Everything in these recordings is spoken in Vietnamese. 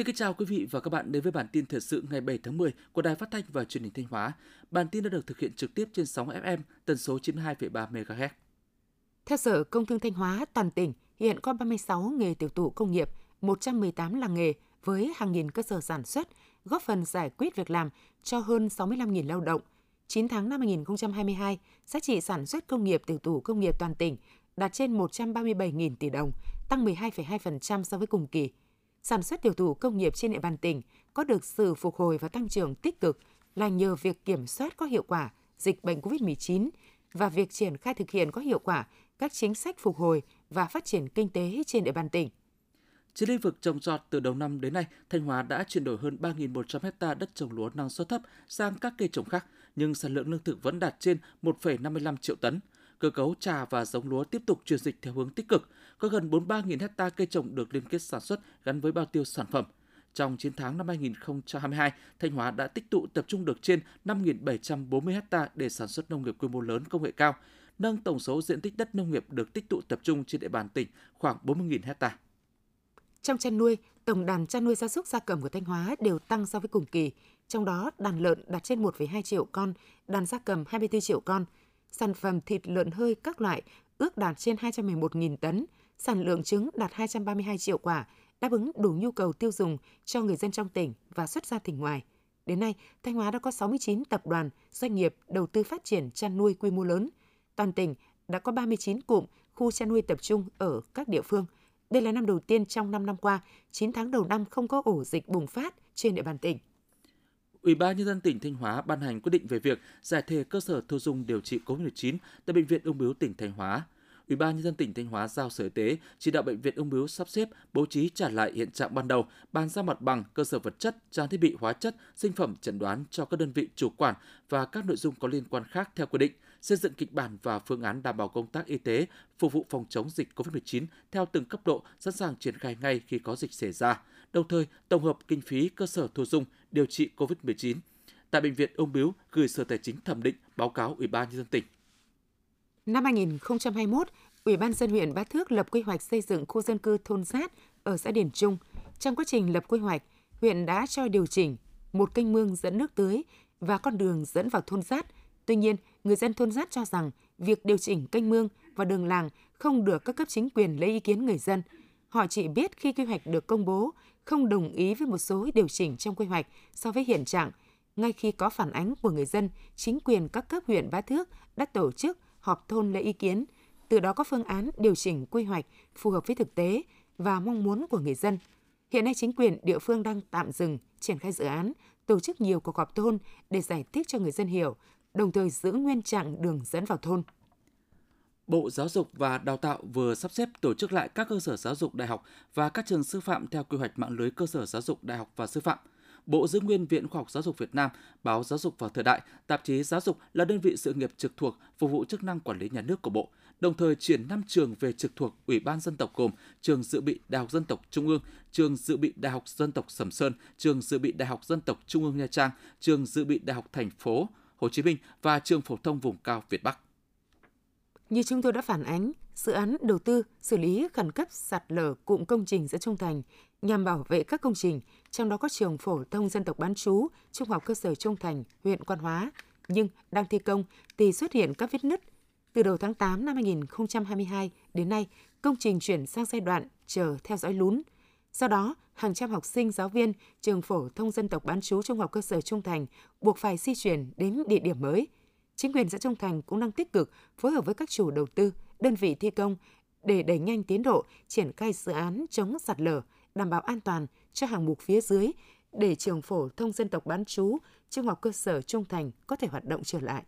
Xin kính chào quý vị và các bạn đến với bản tin thời sự ngày 7 tháng 10 của Đài Phát thanh và Truyền hình Thanh Hóa. Bản tin đã được thực hiện trực tiếp trên sóng FM tần số 92,3 MHz. Theo Sở Công Thương Thanh Hóa, toàn tỉnh hiện có 36 nghề tiểu thủ công nghiệp, 118 làng nghề với hàng nghìn cơ sở sản xuất, góp phần giải quyết việc làm cho hơn 65.000 lao động. 9 tháng năm 2022, giá trị sản xuất công nghiệp tiểu thủ công nghiệp toàn tỉnh đạt trên 137.000 tỷ đồng, tăng 12,2% so với cùng kỳ. Sản xuất tiểu thủ công nghiệp trên địa bàn tỉnh có được sự phục hồi và tăng trưởng tích cực là nhờ việc kiểm soát có hiệu quả dịch bệnh COVID-19 và việc triển khai thực hiện có hiệu quả các chính sách phục hồi và phát triển kinh tế trên địa bàn tỉnh. Trên lĩnh vực trồng trọt từ đầu năm đến nay, Thanh Hóa đã chuyển đổi hơn 3.100 hecta đất trồng lúa năng suất thấp sang các cây trồng khác, nhưng sản lượng lương thực vẫn đạt trên 1,55 triệu tấn. Cơ cấu trà và giống lúa tiếp tục chuyển dịch theo hướng tích cực, có gần 43.000 hecta cây trồng được liên kết sản xuất gắn với bao tiêu sản phẩm. Trong 9 tháng năm 2022, Thanh Hóa đã tích tụ tập trung được trên 5.740 hecta để sản xuất nông nghiệp quy mô lớn công nghệ cao, nâng tổng số diện tích đất nông nghiệp được tích tụ tập trung trên địa bàn tỉnh khoảng 40.000 hecta. Trong chăn nuôi, tổng đàn chăn nuôi gia súc gia cầm của Thanh Hóa đều tăng so với cùng kỳ, trong đó đàn lợn đạt trên 1,2 triệu con, đàn gia cầm 24 triệu con. Sản phẩm thịt lợn hơi các loại ước đạt trên 211.000 tấn, sản lượng trứng đạt 232 triệu quả, đáp ứng đủ nhu cầu tiêu dùng cho người dân trong tỉnh và xuất ra tỉnh ngoài. Đến nay, Thanh Hóa đã có 69 tập đoàn, doanh nghiệp đầu tư phát triển chăn nuôi quy mô lớn. Toàn tỉnh đã có 39 cụm khu chăn nuôi tập trung ở các địa phương. Đây là năm đầu tiên trong 5 năm qua, 9 tháng đầu năm không có ổ dịch bùng phát trên địa bàn tỉnh. Ủy ban nhân dân tỉnh Thanh Hóa ban hành quyết định về việc giải thể cơ sở thu dung điều trị COVID-19 tại bệnh viện Ung bướu tỉnh Thanh Hóa. Ủy ban nhân dân tỉnh Thanh Hóa giao Sở Y tế chỉ đạo bệnh viện Ung bướu sắp xếp bố trí trả lại hiện trạng ban đầu, bàn giao mặt bằng, cơ sở vật chất, trang thiết bị hóa chất, sinh phẩm chẩn đoán cho các đơn vị chủ quản và các nội dung có liên quan khác theo quy định, xây dựng kịch bản và phương án đảm bảo công tác y tế phục vụ phòng chống dịch COVID-19 theo từng cấp độ, sẵn sàng triển khai ngay khi có dịch xảy ra. Đồng thời, tổng hợp kinh phí cơ sở thu dung điều trị COVID-19 tại bệnh viện Ung bướu gửi Sở Tài chính thẩm định báo cáo Ủy ban nhân dân tỉnh. Năm 2021, Ủy ban dân huyện bát Thước lập quy hoạch xây dựng khu dân cư thôn sát ở xã Điền Trung. Trong quá trình lập quy hoạch, huyện đã cho điều chỉnh một kênh mương dẫn nước tưới và con đường dẫn vào thôn sát. Tuy nhiên, người dân thôn sát cho rằng việc điều chỉnh kênh mương và đường làng không được các cấp chính quyền lấy ý kiến người dân. Họ chỉ biết khi quy hoạch được công bố, không đồng ý với một số điều chỉnh trong quy hoạch so với hiện trạng. Ngay khi có phản ánh của người dân, chính quyền các cấp huyện Bá Thước đã tổ chức họp thôn lấy ý kiến, từ đó có phương án điều chỉnh quy hoạch phù hợp với thực tế và mong muốn của người dân. Hiện nay chính quyền địa phương đang tạm dừng triển khai dự án, tổ chức nhiều cuộc họp thôn để giải thích cho người dân hiểu, đồng thời giữ nguyên trạng đường dẫn vào thôn. Bộ Giáo dục và Đào tạo vừa sắp xếp tổ chức lại các cơ sở giáo dục đại học và các trường sư phạm theo quy hoạch mạng lưới cơ sở giáo dục đại học và sư phạm – Bộ giữ nguyên Viện Khoa học Giáo dục Việt Nam, báo Giáo dục và Thời đại, tạp chí Giáo dục là đơn vị sự nghiệp trực thuộc phục vụ chức năng quản lý nhà nước của Bộ, đồng thời chuyển 5 trường về trực thuộc Ủy ban dân tộc gồm trường dự bị Đại học Dân tộc Trung ương, trường dự bị Đại học Dân tộc Sầm Sơn, trường dự bị Đại học Dân tộc Trung ương Nha Trang, trường dự bị Đại học Thành phố Hồ Chí Minh và trường phổ thông vùng cao Việt Bắc. Như chúng tôi đã phản ánh, dự án đầu tư xử lý khẩn cấp sạt lở cụm công trình giữa Trung Thành nhằm bảo vệ các công trình, trong đó có trường phổ thông dân tộc bán trú, trung học cơ sở Trung Thành, huyện Quan Hóa, nhưng đang thi công thì xuất hiện các vết nứt. Từ đầu tháng 8 năm 2022 đến nay, công trình chuyển sang giai đoạn chờ theo dõi lún. Do đó, hàng trăm học sinh, giáo viên trường phổ thông dân tộc bán trú trung học cơ sở Trung Thành buộc phải di chuyển đến địa điểm mới. Chính quyền xã Trung Thành cũng đang tích cực phối hợp với các chủ đầu tư, đơn vị thi công để đẩy nhanh tiến độ triển khai dự án chống sạt lở, đảm bảo an toàn cho hàng mục phía dưới để trường phổ thông dân tộc bán trú, trung học cơ sở Trung Thành có thể hoạt động trở lại.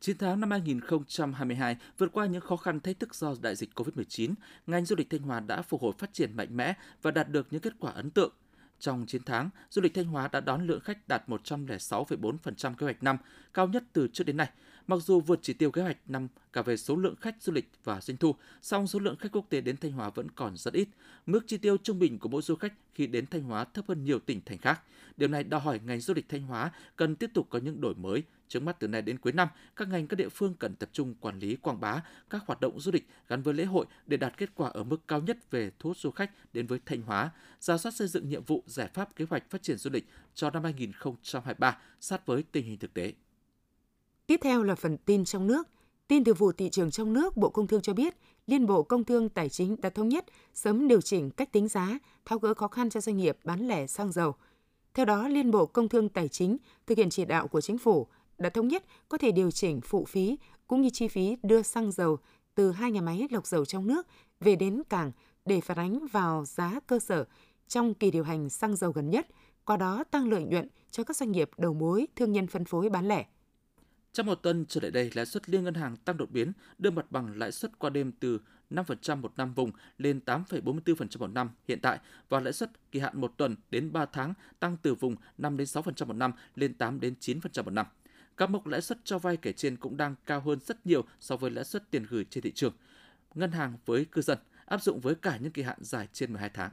9 tháng năm 2022, vượt qua những khó khăn thách thức do đại dịch COVID-19, ngành du lịch Thanh Hóa đã phục hồi phát triển mạnh mẽ và đạt được những kết quả ấn tượng. Trong 9 tháng, du lịch Thanh Hóa đã đón lượng khách đạt 106,4% kế hoạch năm, cao nhất từ trước đến nay. Mặc dù vượt chỉ tiêu kế hoạch năm cả về số lượng khách du lịch và doanh thu, song số lượng khách quốc tế đến Thanh Hóa vẫn còn rất ít. Mức chi tiêu trung bình của mỗi du khách khi đến Thanh Hóa thấp hơn nhiều tỉnh thành khác. Điều này đòi hỏi ngành du lịch Thanh Hóa cần tiếp tục có những đổi mới. Trước mắt từ nay đến cuối năm, các ngành các địa phương cần tập trung quản lý quảng bá các hoạt động du lịch gắn với lễ hội để đạt kết quả ở mức cao nhất về thu hút du khách đến với Thanh Hóa, ra soát xây dựng nhiệm vụ giải pháp kế hoạch phát triển du lịch cho năm 2023 sát với tình hình thực tế. Tiếp theo là phần tin trong nước. Tin từ vụ thị trường trong nước, Bộ Công Thương cho biết, Liên Bộ Công Thương Tài chính đã thống nhất sớm điều chỉnh cách tính giá, tháo gỡ khó khăn cho doanh nghiệp bán lẻ xăng dầu. Theo đó, Liên Bộ Công Thương Tài chính thực hiện chỉ đạo của chính phủ đã thống nhất có thể điều chỉnh phụ phí cũng như chi phí đưa xăng dầu từ hai nhà máy lọc dầu trong nước về đến cảng để phản ánh vào giá cơ sở trong kỳ điều hành xăng dầu gần nhất, qua đó tăng lợi nhuận cho các doanh nghiệp đầu mối, thương nhân phân phối bán lẻ. Trong một tuần trở lại đây, lãi suất liên ngân hàng tăng đột biến, đưa mặt bằng lãi suất qua đêm từ 5% một năm vùng lên 8,44% một năm hiện tại và lãi suất kỳ hạn một tuần đến 3 tháng tăng từ vùng 5 đến 6% một năm lên 8 đến 9% một năm. Các mức lãi suất cho vay kể trên cũng đang cao hơn rất nhiều so với lãi suất tiền gửi trên thị trường. Ngân hàng với cư dân áp dụng với cả những kỳ hạn dài trên 12 tháng.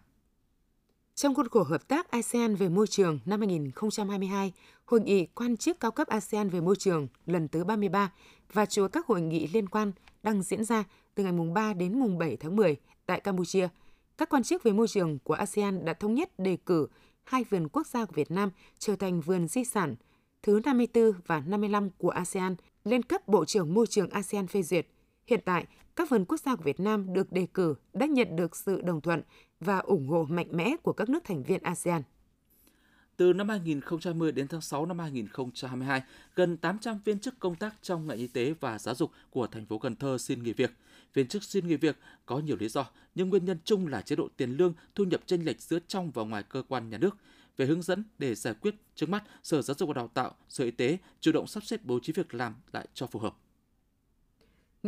Trong khuôn khổ hợp tác ASEAN về môi trường năm 2022, Hội nghị quan chức cao cấp ASEAN về môi trường lần thứ 33 và chuỗi các hội nghị liên quan đang diễn ra từ ngày mùng 3 đến mùng 7 tháng 10 tại Campuchia. Các quan chức về môi trường của ASEAN đã thống nhất đề cử hai vườn quốc gia của Việt Nam trở thành vườn di sản thứ 54 và 55 của ASEAN lên cấp Bộ trưởng Môi trường ASEAN phê duyệt. Hiện tại, các vườn quốc gia của Việt Nam được đề cử đã nhận được sự đồng thuận và ủng hộ mạnh mẽ của các nước thành viên ASEAN. Từ năm 2020 đến tháng 6 năm 2022, gần 800 viên chức công tác trong ngành y tế và giáo dục của thành phố Cần Thơ xin nghỉ việc. Viên chức xin nghỉ việc có nhiều lý do, nhưng nguyên nhân chung là chế độ tiền lương, thu nhập chênh lệch giữa trong và ngoài cơ quan nhà nước. Về hướng dẫn để giải quyết trước mắt, Sở Giáo dục và Đào tạo, Sở Y tế chủ động sắp xếp bố trí việc làm lại cho phù hợp.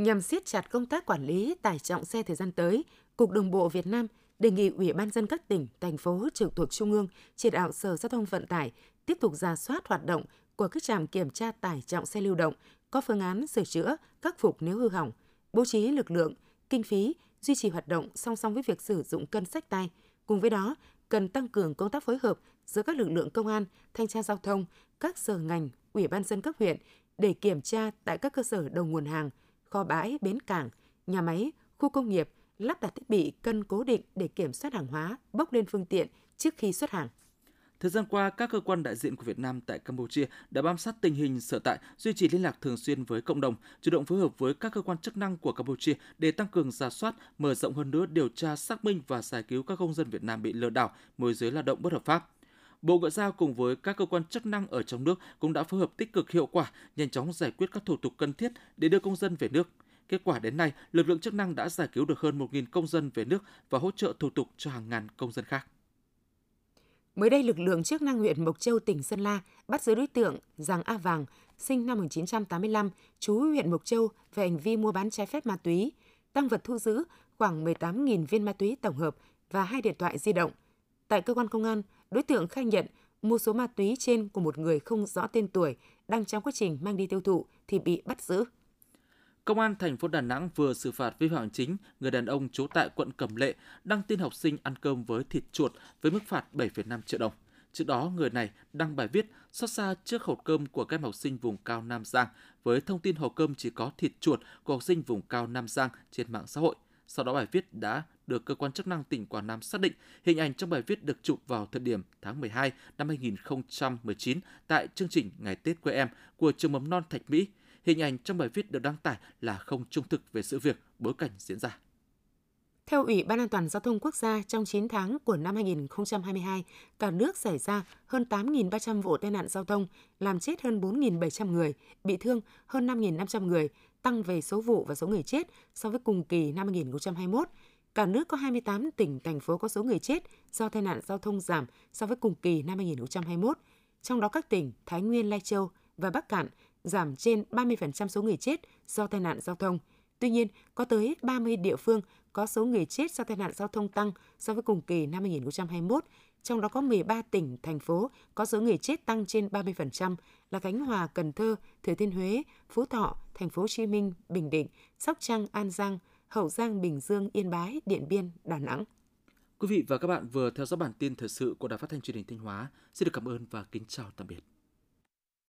Nhằm siết chặt công tác quản lý tải trọng xe thời gian tới, Cục Đường bộ Việt Nam đề nghị Ủy ban dân các tỉnh, thành phố trực thuộc Trung ương chỉ đạo Sở Giao thông Vận tải tiếp tục ra soát hoạt động của các trạm kiểm tra tải trọng xe lưu động, có phương án sửa chữa, khắc phục nếu hư hỏng, bố trí lực lượng, kinh phí, duy trì hoạt động song song với việc sử dụng cân sách tay. Cùng với đó, cần tăng cường công tác phối hợp giữa các lực lượng công an, thanh tra giao thông, các sở ngành, ủy ban dân cấp huyện để kiểm tra tại các cơ sở đầu nguồn hàng, kho bãi, bến cảng, nhà máy, khu công nghiệp, lắp đặt thiết bị cân cố định để kiểm soát hàng hóa bốc lên phương tiện trước khi xuất hàng. Thời gian qua, các cơ quan đại diện của Việt Nam tại Campuchia đã bám sát tình hình sở tại, duy trì liên lạc thường xuyên với cộng đồng, chủ động phối hợp với các cơ quan chức năng của Campuchia để tăng cường giả soát, mở rộng hơn nữa điều tra xác minh và giải cứu các công dân Việt Nam bị lừa đảo, môi giới lao động bất hợp pháp. Bộ Ngoại giao cùng với các cơ quan chức năng ở trong nước cũng đã phối hợp tích cực hiệu quả, nhanh chóng giải quyết các thủ tục cần thiết để đưa công dân về nước. Kết quả đến nay, lực lượng chức năng đã giải cứu được hơn 1.000 công dân về nước và hỗ trợ thủ tục cho hàng ngàn công dân khác. Mới đây, lực lượng chức năng huyện Mộc Châu, tỉnh Sơn La bắt giữ đối tượng Giàng A Vàng, sinh năm 1985, trú huyện Mộc Châu về hành vi mua bán trái phép ma túy. Tăng vật thu giữ khoảng 18.000 viên ma túy tổng hợp và hai điện thoại di động. Tại cơ quan công an, đối tượng khai nhận mua số ma túy trên của một người không rõ tên tuổi đang trong quá trình mang đi tiêu thụ thì bị bắt giữ. Công an thành phố Đà Nẵng vừa xử phạt vi phạm chính người đàn ông trú tại quận Cẩm Lệ đăng tin học sinh ăn cơm với thịt chuột với mức phạt 7,5 triệu đồng. Trước đó, người này đăng bài viết xót xa trước hộp cơm của các em học sinh vùng cao Nam Giang với thông tin hộp cơm chỉ có thịt chuột của học sinh vùng cao Nam Giang trên mạng xã hội. Sau đó bài viết đã được cơ quan chức năng tỉnh Quảng Nam xác định hình ảnh trong bài viết được chụp vào thời điểm tháng 12 năm 2019 tại chương trình Ngày Tết quê em của trường mầm non Thạch Mỹ hình ảnh trong bài viết được đăng tải là không trung thực về sự việc, bối cảnh diễn ra. Theo Ủy ban An toàn Giao thông Quốc gia, trong 9 tháng của năm 2022, cả nước xảy ra hơn 8.300 vụ tai nạn giao thông, làm chết hơn 4.700 người, bị thương hơn 5.500 người, tăng về số vụ và số người chết so với cùng kỳ năm 2021. Cả nước có 28 tỉnh, thành phố có số người chết do tai nạn giao thông giảm so với cùng kỳ năm 2021. Trong đó các tỉnh Thái Nguyên, Lai Châu và Bắc Cạn giảm trên 30% số người chết do tai nạn giao thông. Tuy nhiên, có tới 30 địa phương có số người chết do tai nạn giao thông tăng so với cùng kỳ năm 2021, trong đó có 13 tỉnh, thành phố có số người chết tăng trên 30% là Khánh Hòa, Cần Thơ, Thừa Thiên Huế, Phú Thọ, Thành phố Hồ Chí Minh, Bình Định, Sóc Trăng, An Giang, Hậu Giang, Bình Dương, Yên Bái, Điện Biên, Đà Nẵng. Quý vị và các bạn vừa theo dõi bản tin thời sự của Đài Phát thanh Truyền hình Thanh Hóa. Xin được cảm ơn và kính chào tạm biệt.